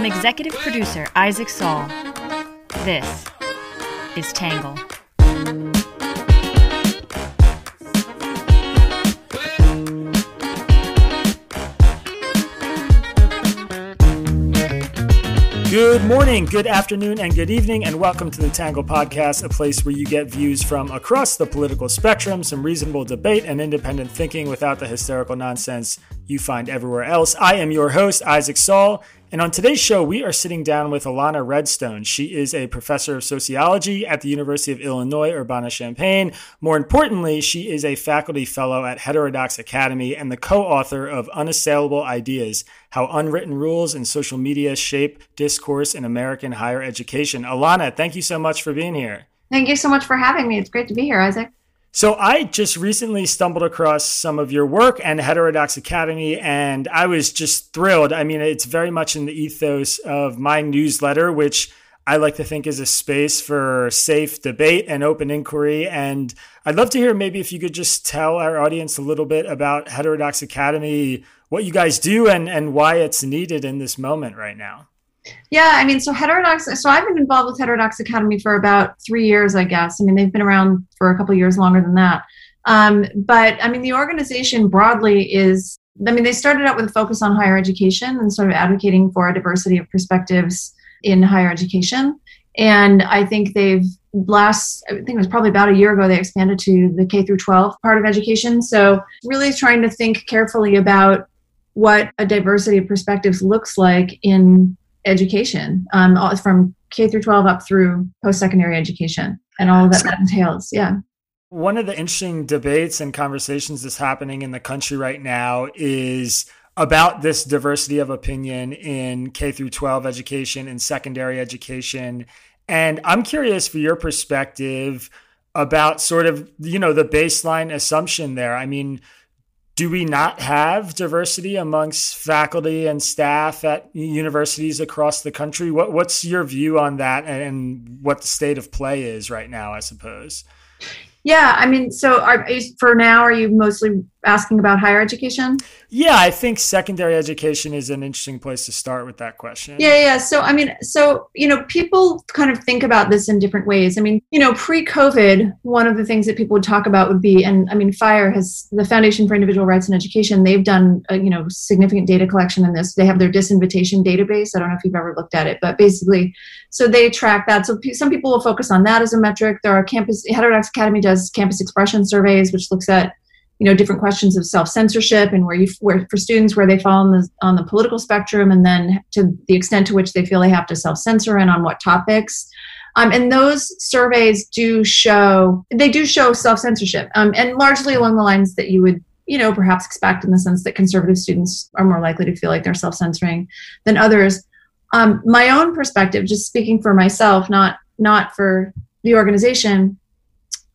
From executive producer Isaac Saul, this is Tangle. Good morning, good afternoon, and good evening, and welcome to the Tangle Podcast, a place where you get views from across the political spectrum, some reasonable debate, and independent thinking without the hysterical nonsense you find everywhere else. I am your host, Isaac Saul, and on today's show, we are sitting down with Ilana Redstone. She is a professor of sociology at the University of Illinois Urbana Champaign. More importantly, she is a faculty fellow at Heterodox Academy and the co author of Unassailable Ideas How Unwritten Rules and Social Media Shape Discourse in American Higher Education. Ilana, thank you so much for being here. Thank you so much for having me. It's great to be here, Isaac. So I just recently stumbled across some of your work and Heterodox Academy, and I was just thrilled. I mean, it's very much in the ethos of my newsletter, which I like to think is a space for safe debate and open inquiry. And I'd love to hear maybe if you could just tell our audience a little bit about Heterodox Academy, what you guys do, and, and why it's needed in this moment right now. Yeah, I mean, so heterodox. So I've been involved with Heterodox Academy for about three years, I guess. I mean, they've been around for a couple years longer than that. Um, but I mean, the organization broadly is. I mean, they started out with a focus on higher education and sort of advocating for a diversity of perspectives in higher education. And I think they've last, I think it was probably about a year ago, they expanded to the K through 12 part of education. So really trying to think carefully about what a diversity of perspectives looks like in education um, from K through 12 up through post secondary education and all that, that entails. Yeah. One of the interesting debates and conversations that's happening in the country right now is about this diversity of opinion in K through 12 education and secondary education. And I'm curious for your perspective about sort of, you know, the baseline assumption there. I mean, do we not have diversity amongst faculty and staff at universities across the country? What, what's your view on that and what the state of play is right now, I suppose? Yeah, I mean, so are, for now, are you mostly asking about higher education? Yeah, I think secondary education is an interesting place to start with that question. Yeah, yeah. So, I mean, so, you know, people kind of think about this in different ways. I mean, you know, pre COVID, one of the things that people would talk about would be, and I mean, FIRE has the Foundation for Individual Rights in Education, they've done, a, you know, significant data collection in this. They have their disinvitation database. I don't know if you've ever looked at it, but basically, so they track that. So some people will focus on that as a metric. There are campus, Heterodox Academy does campus expression surveys, which looks at you know different questions of self censorship and where you where for students where they fall on the on the political spectrum and then to the extent to which they feel they have to self censor and on what topics. Um, and those surveys do show they do show self censorship um, and largely along the lines that you would you know perhaps expect in the sense that conservative students are more likely to feel like they're self censoring than others. Um, my own perspective just speaking for myself not not for the organization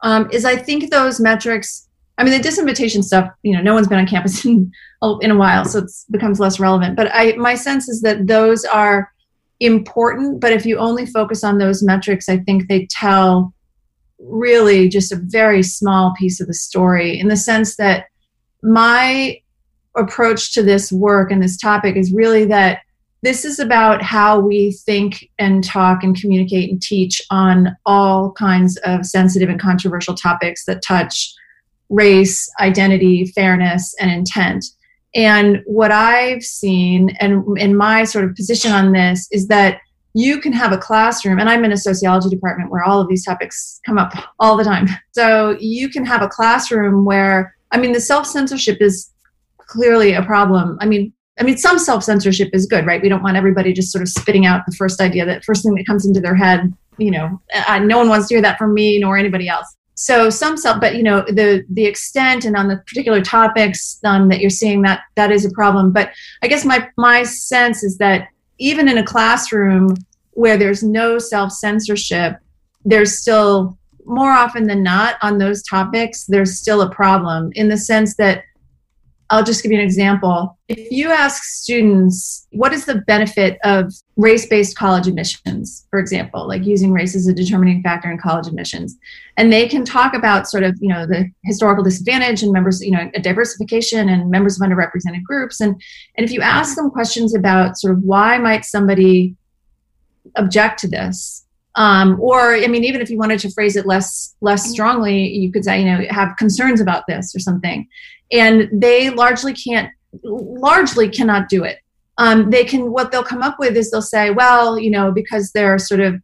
um, is i think those metrics I mean, the disinvitation stuff, you know, no one's been on campus in, in a while, so it becomes less relevant. But I, my sense is that those are important. But if you only focus on those metrics, I think they tell really just a very small piece of the story in the sense that my approach to this work and this topic is really that this is about how we think and talk and communicate and teach on all kinds of sensitive and controversial topics that touch race, identity, fairness, and intent. And what I've seen, and in my sort of position on this, is that you can have a classroom, and I'm in a sociology department where all of these topics come up all the time. So you can have a classroom where, I mean, the self censorship is clearly a problem. I mean, I mean, some self censorship is good, right? We don't want everybody just sort of spitting out the first idea, that first thing that comes into their head. You know, uh, no one wants to hear that from me nor anybody else so some self but you know the the extent and on the particular topics um, that you're seeing that that is a problem. But i guess my my sense is that even in a classroom where there's no self censorship there's still more often than not on those topics there's still a problem in the sense that I'll just give you an example. If you ask students, what is the benefit of race based college admissions, for example, like using race as a determining factor in college admissions, and they can talk about sort of, you know, the historical disadvantage and members, you know, a diversification and members of underrepresented groups. And, and if you ask them questions about sort of why might somebody object to this, um, or i mean even if you wanted to phrase it less less strongly you could say you know have concerns about this or something. And they largely can't largely cannot do it. Um, they can what they'll come up with is they'll say well you know because they're sort of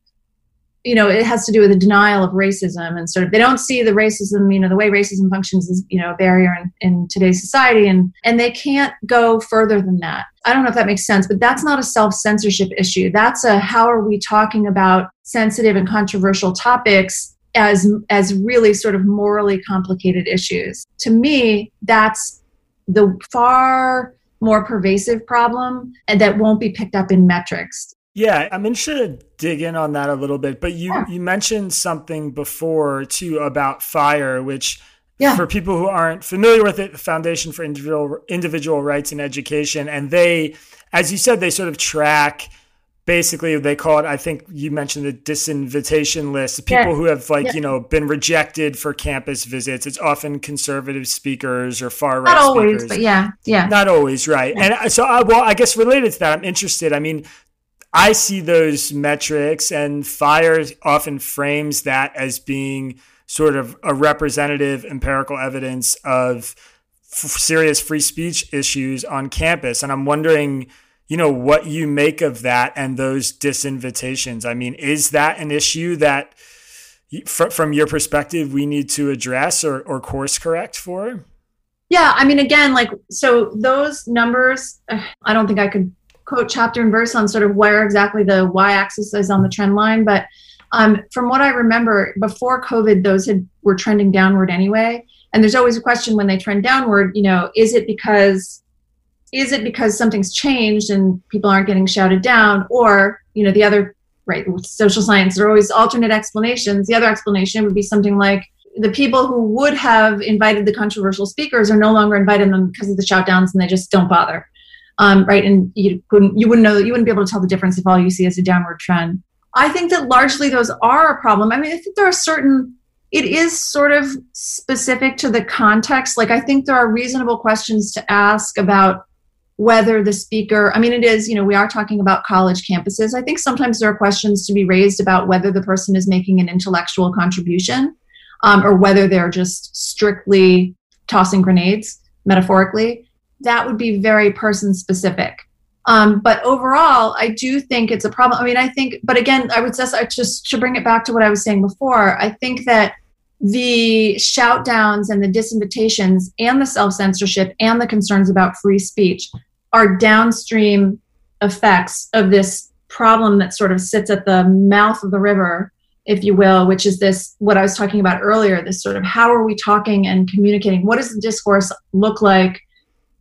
you know it has to do with the denial of racism and sort of they don't see the racism you know the way racism functions is you know a barrier in, in today's society and and they can't go further than that. I don't know if that makes sense but that's not a self-censorship issue. That's a how are we talking about sensitive and controversial topics as as really sort of morally complicated issues? To me that's the far more pervasive problem and that won't be picked up in metrics yeah, I'm interested to dig in on that a little bit. But you, you mentioned something before too about fire, which yeah. for people who aren't familiar with it, the Foundation for Individual Individual Rights in Education, and they, as you said, they sort of track. Basically, they call it. I think you mentioned the disinvitation list. People yeah. who have like yeah. you know been rejected for campus visits. It's often conservative speakers or far right. Not always, speakers. but yeah, yeah. Not always, right? And uh, so, I, well, I guess related to that, I'm interested. I mean, I see those metrics, and FIRE often frames that as being sort of a representative empirical evidence of f- serious free speech issues on campus. And I'm wondering, you know, what you make of that and those disinvitations. I mean, is that an issue that, f- from your perspective, we need to address or, or course correct for? Yeah, I mean, again, like, so those numbers, I don't think I could quote chapter and verse on sort of where exactly the y-axis is on the trend line, but um, from what I remember, before COVID, those had were trending downward anyway. And there's always a question when they trend downward. You know, is it because is it because something's changed and people aren't getting shouted down, or you know, the other right social science there are always alternate explanations. The other explanation would be something like the people who would have invited the controversial speakers are no longer inviting them because of the shoutdowns and they just don't bother um, right? And you couldn't you wouldn't know you wouldn't be able to tell the difference if all you see is a downward trend. I think that largely those are a problem. I mean, I think there are certain it is sort of specific to the context. Like I think there are reasonable questions to ask about whether the speaker, I mean, it is, you know, we are talking about college campuses. I think sometimes there are questions to be raised about whether the person is making an intellectual contribution um, or whether they're just strictly tossing grenades, metaphorically that would be very person specific. Um, but overall, I do think it's a problem. I mean, I think, but again, I would just, I just to bring it back to what I was saying before. I think that the shout downs and the disinvitations and the self censorship and the concerns about free speech are downstream effects of this problem that sort of sits at the mouth of the river, if you will, which is this what I was talking about earlier this sort of how are we talking and communicating? What does the discourse look like?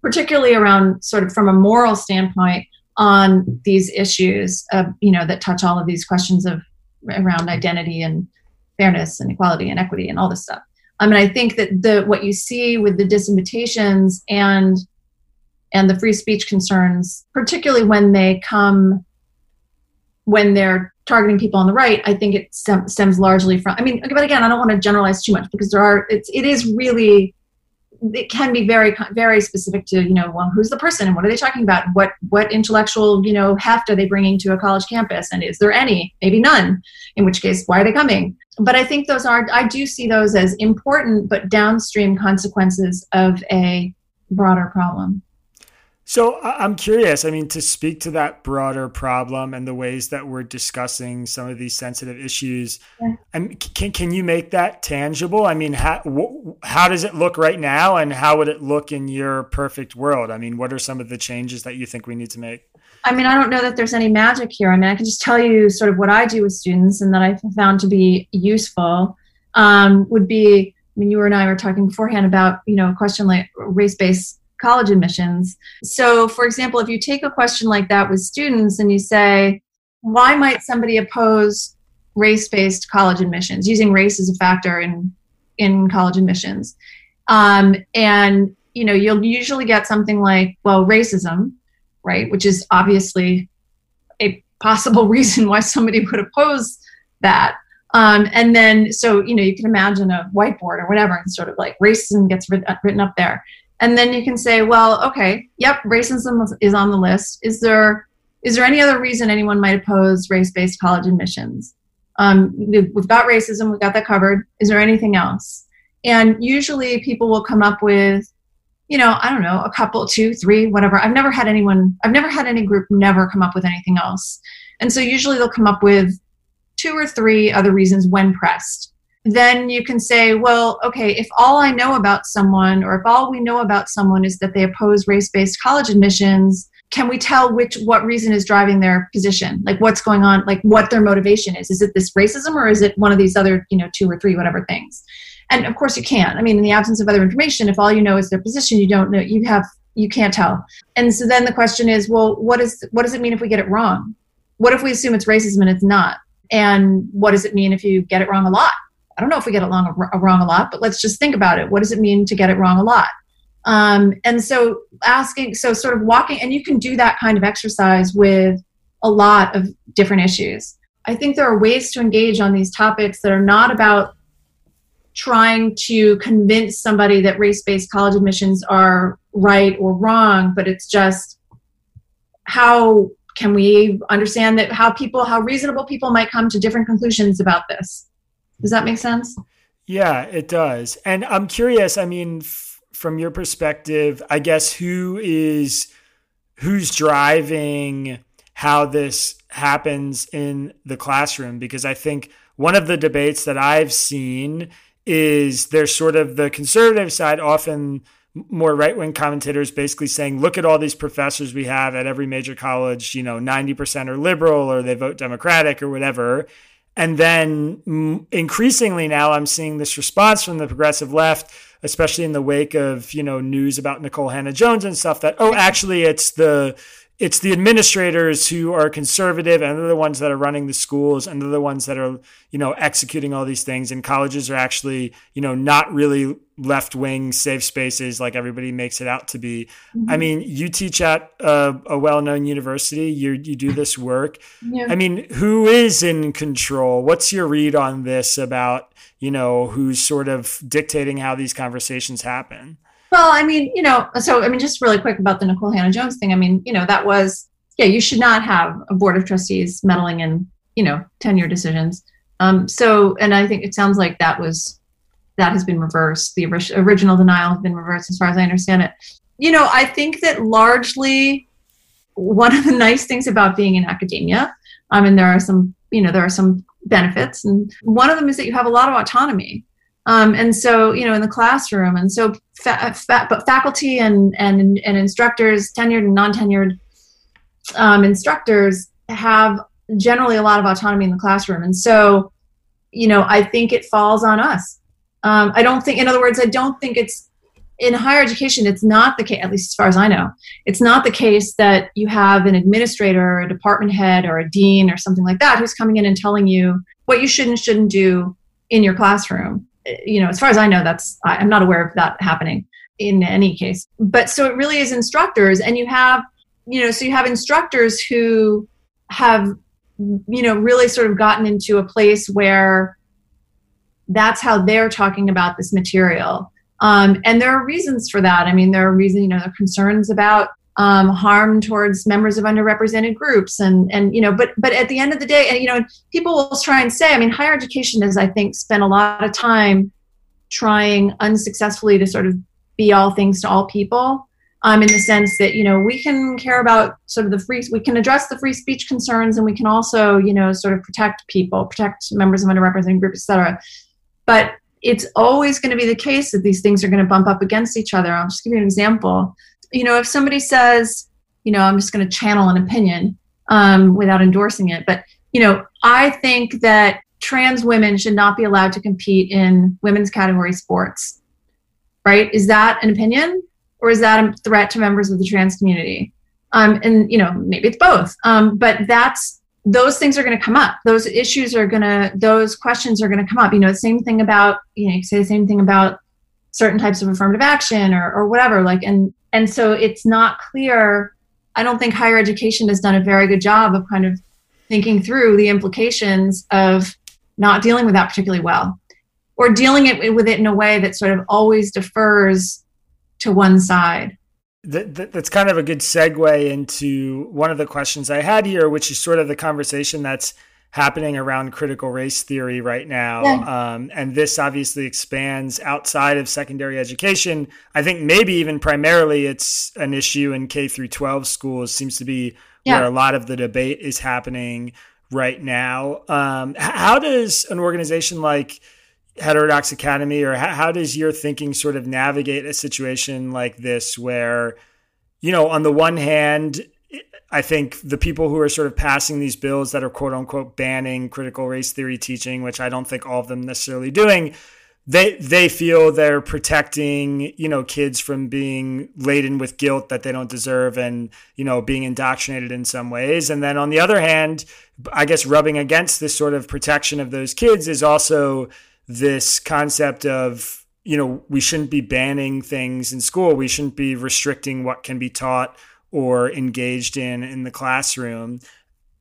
Particularly around sort of from a moral standpoint on these issues of you know that touch all of these questions of around identity and fairness and equality and equity and all this stuff. I mean i think that the what you see with the disinvitations and and the free speech concerns particularly when they come when they're targeting people on the right i think it stems largely from i mean but again i don't want to generalize too much because there are it's it is really it can be very very specific to you know well who's the person and what are they talking about? What what intellectual you know heft are they bringing to a college campus? And is there any? Maybe none in which case why are they coming? But i think those are i do see those as important but downstream consequences of a broader problem so I'm curious. I mean, to speak to that broader problem and the ways that we're discussing some of these sensitive issues, yeah. can can you make that tangible? I mean, how how does it look right now, and how would it look in your perfect world? I mean, what are some of the changes that you think we need to make? I mean, I don't know that there's any magic here. I mean, I can just tell you sort of what I do with students and that I've found to be useful. Um, would be, I mean, you and I were talking beforehand about you know a question like race based college admissions. So, for example, if you take a question like that with students and you say, why might somebody oppose race based college admissions, using race as a factor in, in college admissions? Um, and you know, you'll usually get something like, well, racism, right? Which is obviously a possible reason why somebody would oppose that. Um, and then, so, you know, you can imagine a whiteboard or whatever, and sort of like racism gets written, written up there. And then you can say, well, okay, yep, racism is on the list. Is there is there any other reason anyone might oppose race-based college admissions? Um, we've got racism, we've got that covered. Is there anything else? And usually people will come up with, you know, I don't know, a couple, two, three, whatever. I've never had anyone, I've never had any group never come up with anything else. And so usually they'll come up with two or three other reasons when pressed. Then you can say, well, okay, if all I know about someone or if all we know about someone is that they oppose race based college admissions, can we tell which what reason is driving their position? Like what's going on? Like what their motivation is? Is it this racism or is it one of these other you know two or three whatever things? And of course you can't i mean in the absence of other information if all you know is their position you don't know you have you can't tell. And so then the question is well what is what does it mean if we get it wrong? What if we assume it's racism and it's not? And what does it mean if you get it wrong a lot i don't know if we get it wrong, wrong a lot but let's just think about it what does it mean to get it wrong a lot um, and so asking, so sort of walking, and you can do that kind of exercise with a lot of different issues. I think there are ways to engage on these topics that are not about trying to convince somebody that race based college admissions are right or wrong, but it's just how can we understand that how people, how reasonable people might come to different conclusions about this. Does that make sense? Yeah, it does. And I'm curious, I mean, from your perspective, I guess who is who's driving how this happens in the classroom because I think one of the debates that I've seen is there's sort of the conservative side often more right wing commentators basically saying, look at all these professors we have at every major college, you know, 90% are liberal or they vote Democratic or whatever. And then increasingly now I'm seeing this response from the progressive left especially in the wake of you know news about Nicole Hannah-Jones and stuff that oh actually it's the it's the administrators who are conservative and they're the ones that are running the schools and they're the ones that are you know executing all these things and colleges are actually you know not really left wing safe spaces like everybody makes it out to be mm-hmm. i mean you teach at a, a well-known university you you do this work yeah. i mean who is in control what's your read on this about you know who's sort of dictating how these conversations happen well, I mean, you know, so I mean, just really quick about the Nicole Hannah-Jones thing. I mean, you know, that was yeah, you should not have a board of trustees meddling in you know tenure decisions. Um, so, and I think it sounds like that was that has been reversed. The original denial has been reversed, as far as I understand it. You know, I think that largely one of the nice things about being in academia, I mean, there are some, you know, there are some benefits, and one of them is that you have a lot of autonomy. Um, and so, you know, in the classroom, and so, fa- fa- but faculty and, and and instructors, tenured and non-tenured um, instructors, have generally a lot of autonomy in the classroom. And so, you know, I think it falls on us. Um, I don't think, in other words, I don't think it's in higher education. It's not the case, at least as far as I know, it's not the case that you have an administrator, or a department head, or a dean, or something like that, who's coming in and telling you what you should and shouldn't do in your classroom you know, as far as I know, that's I'm not aware of that happening in any case. But so it really is instructors, and you have, you know, so you have instructors who have, you know, really sort of gotten into a place where that's how they're talking about this material. Um, and there are reasons for that. I mean, there are reasons, you know, there are concerns about um, harm towards members of underrepresented groups and and you know but but at the end of the day and you know people will try and say i mean higher education has i think spent a lot of time trying unsuccessfully to sort of be all things to all people um, in the sense that you know we can care about sort of the free we can address the free speech concerns and we can also you know sort of protect people protect members of underrepresented groups etc but it's always going to be the case that these things are going to bump up against each other. I'll just give you an example you know, if somebody says, you know, I'm just going to channel an opinion um, without endorsing it, but, you know, I think that trans women should not be allowed to compete in women's category sports, right? Is that an opinion or is that a threat to members of the trans community? Um, and, you know, maybe it's both. Um, but that's, those things are going to come up. Those issues are going to, those questions are going to come up. You know, the same thing about, you know, you say the same thing about certain types of affirmative action or, or whatever like and and so it's not clear i don't think higher education has done a very good job of kind of thinking through the implications of not dealing with that particularly well or dealing it with it in a way that sort of always defers to one side. That, that, that's kind of a good segue into one of the questions I had here, which is sort of the conversation that's happening around critical race theory right now. Yeah. Um, and this obviously expands outside of secondary education. I think maybe even primarily it's an issue in K through 12 schools, seems to be yeah. where a lot of the debate is happening right now. Um, how does an organization like Heterodox Academy, or how, how does your thinking sort of navigate a situation like this where, you know, on the one hand, I think the people who are sort of passing these bills that are quote unquote banning critical race theory teaching, which I don't think all of them necessarily doing, they they feel they're protecting you know kids from being laden with guilt that they don't deserve and you know being indoctrinated in some ways. And then on the other hand i guess rubbing against this sort of protection of those kids is also this concept of you know we shouldn't be banning things in school. We shouldn't be restricting what can be taught or engaged in in the classroom.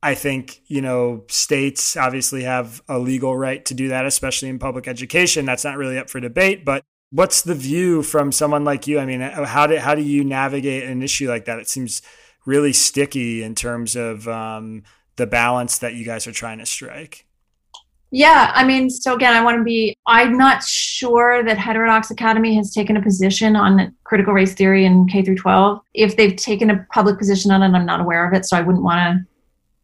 I think, you know, states obviously have a legal right to do that, especially in public education. That's not really up for debate, but what's the view from someone like you? I mean, how do, how do you navigate an issue like that? It seems really sticky in terms of um, the balance that you guys are trying to strike. Yeah, I mean, so again, I want to be, I'm not sure that Heterodox Academy has taken a position on critical race theory in K through 12. If they've taken a public position on it, I'm not aware of it. So I wouldn't want to,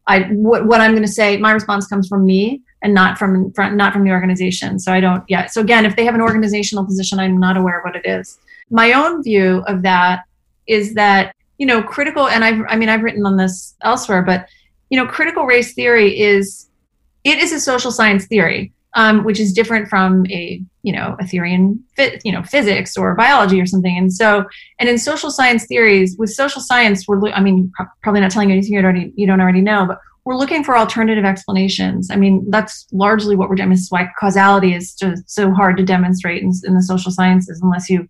I, what, what I'm going to say, my response comes from me and not from, from, not from the organization. So I don't, yeah. So again, if they have an organizational position, I'm not aware of what it is. My own view of that is that, you know, critical, and I've, I mean, I've written on this elsewhere, but, you know, critical race theory is, it is a social science theory, um, which is different from a you know a theory in you know physics or biology or something. And so, and in social science theories, with social science, we're I mean probably not telling you anything you already you don't already know, but we're looking for alternative explanations. I mean, that's largely what we're doing. This is why causality is just so hard to demonstrate in, in the social sciences unless you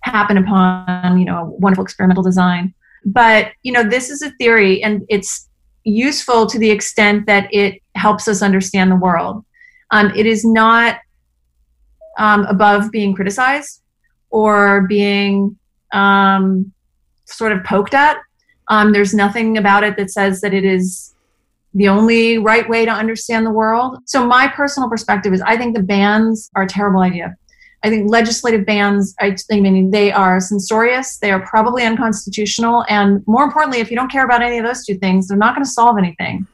happen upon, you know, a wonderful experimental design. But, you know, this is a theory and it's useful to the extent that it helps us understand the world. Um, it is not um, above being criticized or being um, sort of poked at. Um, there's nothing about it that says that it is the only right way to understand the world. So, my personal perspective is I think the bans are a terrible idea. I think legislative bans, I, I mean, they are censorious, they are probably unconstitutional, and more importantly, if you don't care about any of those two things, they're not going to solve anything.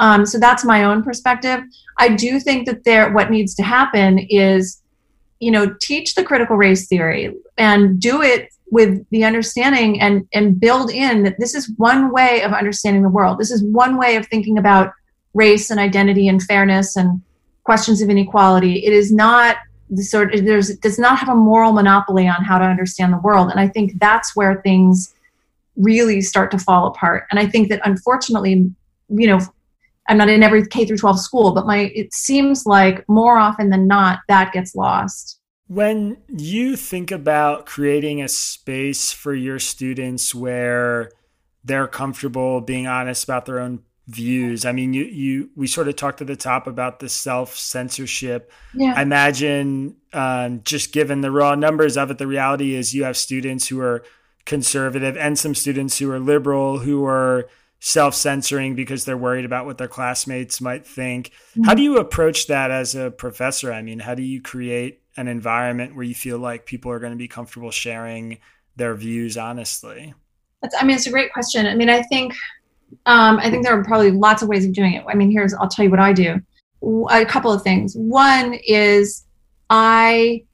Um, so that's my own perspective. I do think that there, what needs to happen is, you know, teach the critical race theory and do it with the understanding and and build in that this is one way of understanding the world. This is one way of thinking about race and identity and fairness and questions of inequality. It is not sort of, there's does not have a moral monopoly on how to understand the world. And i think that's where things really start to fall apart. And i think that unfortunately you know i'm not in every k through 12 school but my it seems like more often than not that gets lost. When you think about creating a space for your students where they're comfortable being honest about their own views. I mean, you you we sort of talked at the top about the self censorship. Yeah. I imagine um, just given the raw numbers of it, the reality is you have students who are conservative and some students who are liberal who are self censoring because they're worried about what their classmates might think. Mm-hmm. How do you approach that as a professor? I mean, how do you create an environment where you feel like people are going to be comfortable sharing their views honestly? That's, I mean, it's a great question. I mean, I think um, I think there are probably lots of ways of doing it. I mean, here's, I'll tell you what I do. A couple of things. One is I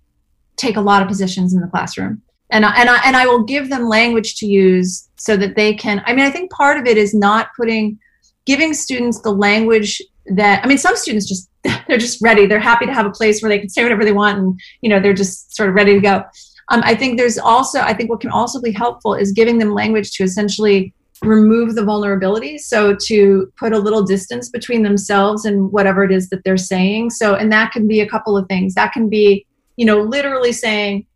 take a lot of positions in the classroom. And I, and I, and I will give them language to use so that they can. I mean, I think part of it is not putting, giving students the language that I mean, some students just they're just ready. They're happy to have a place where they can say whatever they want, and you know they're just sort of ready to go. Um, I think there's also I think what can also be helpful is giving them language to essentially remove the vulnerability so to put a little distance between themselves and whatever it is that they're saying so and that can be a couple of things that can be you know literally saying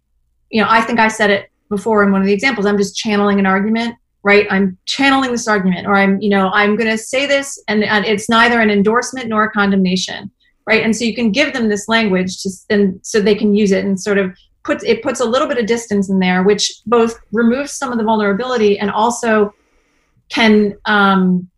you know, I think I said it before in one of the examples. I'm just channeling an argument, right? I'm channeling this argument, or I'm, you know, I'm going to say this, and, and it's neither an endorsement nor a condemnation, right? And so you can give them this language, just and so they can use it and sort of puts it puts a little bit of distance in there, which both removes some of the vulnerability and also can um,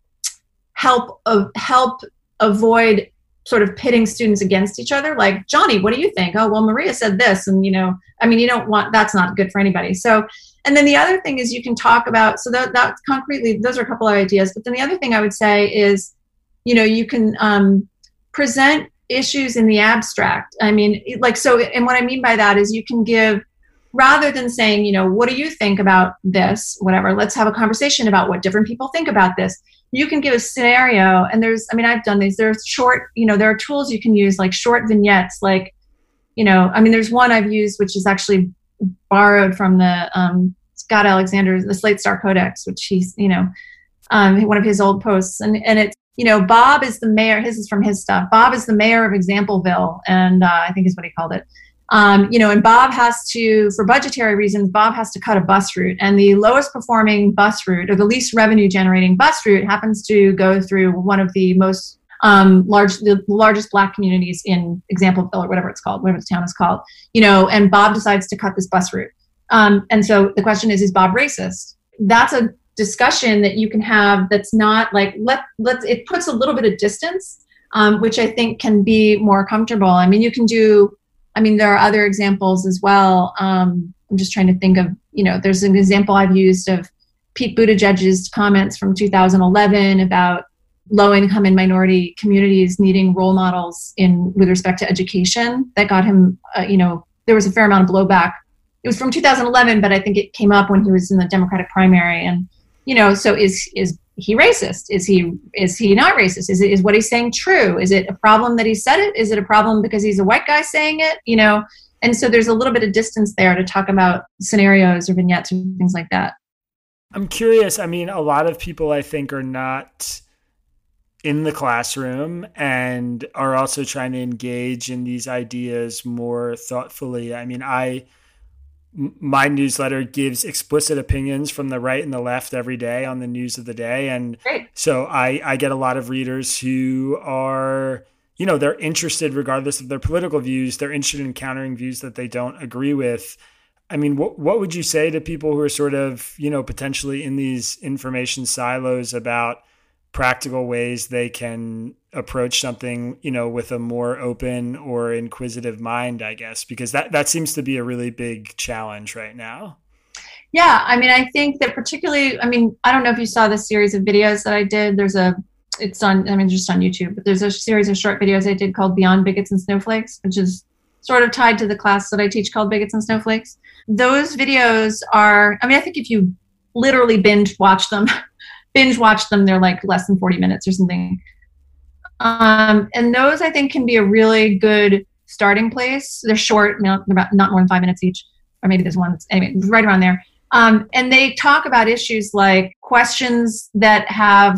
help uh, help avoid sort of pitting students against each other. Like johnny what do you think? Oh well maria said this and you know i mean you don't want that's not good for anybody. So and then the other thing is you can talk about so that that's concretely those are a couple of ideas but then the other thing i would say is you know you can um, present issues in the abstract. I mean like so and what i mean by that is you can give rather than saying you know what do you think about this? Whatever let's have a conversation about what different people think about this. You can give a scenario and there's i mean i've done these there's short you know there are tools you can use like short vignettes like you know i mean there's one i've used which is actually borrowed from the um, scott alexander the slate star codex which he's you know um, one of his old posts. And and it's you know bob is the mayor his is from his stuff. Bob is the mayor of exampleville and uh, i think is what he called it um, you know, and Bob has to, for budgetary reasons, Bob has to cut a bus route. And the lowest performing bus route or the least revenue generating bus route happens to go through one of the most um, large, the largest black communities in Exampleville or whatever it's called, whatever the town is called, you know, and Bob decides to cut this bus route. Um, and so the question is, is Bob racist? That's a discussion that you can have that's not like, let, let's, it puts a little bit of distance, um, which I think can be more comfortable. I mean, you can do, I mean, there are other examples as well. Um, I'm just trying to think of, you know, there's an example I've used of Pete Buttigieg's comments from 2011 about low income and minority communities needing role models in with respect to education that got him, uh, you know, there was a fair amount of blowback. It was from 2011, but I think it came up when he was in the Democratic primary. And, you know, so is, is he racist? Is he is he not racist? Is it is what he's saying true? Is it a problem that he said it? Is it a problem because he's a white guy saying it? You know, and so there's a little bit of distance there to talk about scenarios or vignettes or things like that. I'm curious. I mean, a lot of people I think are not in the classroom and are also trying to engage in these ideas more thoughtfully. I mean, I my newsletter gives explicit opinions from the right and the left every day on the news of the day and Great. so I, I get a lot of readers who are you know they're interested regardless of their political views they're interested in countering views that they don't agree with i mean what, what would you say to people who are sort of you know potentially in these information silos about practical ways they can approach something you know with a more open or inquisitive mind i guess because that that seems to be a really big challenge right now. Yeah i mean i think that particularly i mean i don't know if you saw the series of videos that i did. There's a it's on i mean just on youtube but there's a series of short videos i did called beyond bigots and snowflakes which is sort of tied to the class that i teach called bigots and snowflakes. Those videos are i mean i think if you literally binge watch them binge watch them they're like less than 40 minutes or something. Um, and those I think can be a really good starting place. They're short, you know, about not more than five minutes each, or maybe there's one that's anyway, right around there. Um, and they talk about issues like questions that have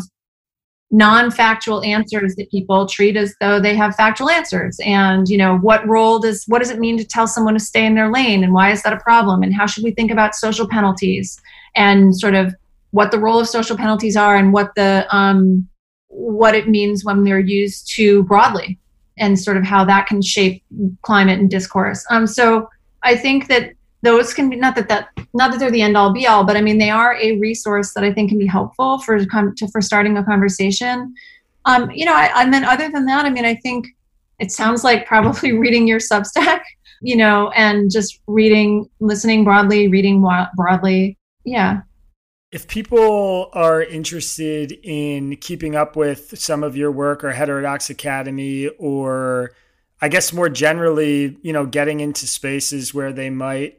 non-factual answers that people treat as though they have factual answers. And you know what role does what does it mean to tell someone to stay in their lane? And why is that a problem? And how should we think about social penalties? And sort of what the role of social penalties are and what the um, what it means when they're used too broadly and sort of how that can shape climate and discourse. Um, so I think that those can be not that that not that they're the end all be all, but I mean they are a resource that I think can be helpful for to, for starting a conversation. Um, you know, I, and then other than that, I mean, I think it sounds like probably reading your Substack, you know, and just reading, listening broadly, reading broadly. Yeah if people are interested in keeping up with some of your work or Heterodox Academy, or I guess more generally, you know, getting into spaces where they might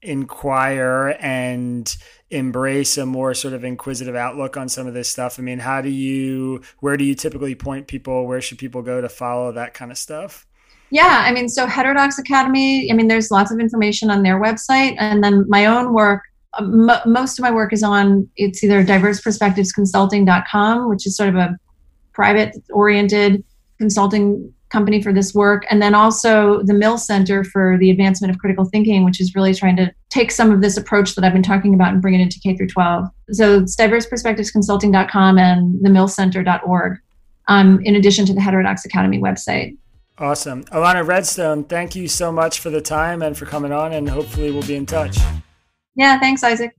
inquire and embrace a more sort of inquisitive outlook on some of this stuff. I mean, how do you, where do you typically point people? Where should people go to follow that kind of stuff? Yeah, I mean, so Heterodox Academy, I mean, there's lots of information on their website. And then my own work, m- most of my work is on it's either diverseperspectivesconsulting.com which is sort of a private oriented consulting company for this work, and then also the Mill Center for the Advancement of Critical Thinking, which is really trying to take some of this approach that I've been talking about and bring it into K through 12. So it's diverseperspectivesconsulting.com and themillcenter.org, um, in addition to the Heterodox Academy website. Awesome. Ilana Redstone, thank you so much for the time and for coming on, and hopefully we'll be in touch. Yeah, thanks, Isaac.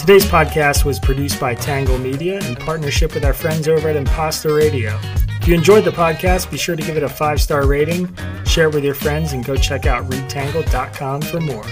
Today's podcast was produced by Tangle Media in partnership with our friends over at Imposter Radio. If you enjoyed the podcast, be sure to give it a five star rating, share it with your friends, and go check out readtangle.com for more.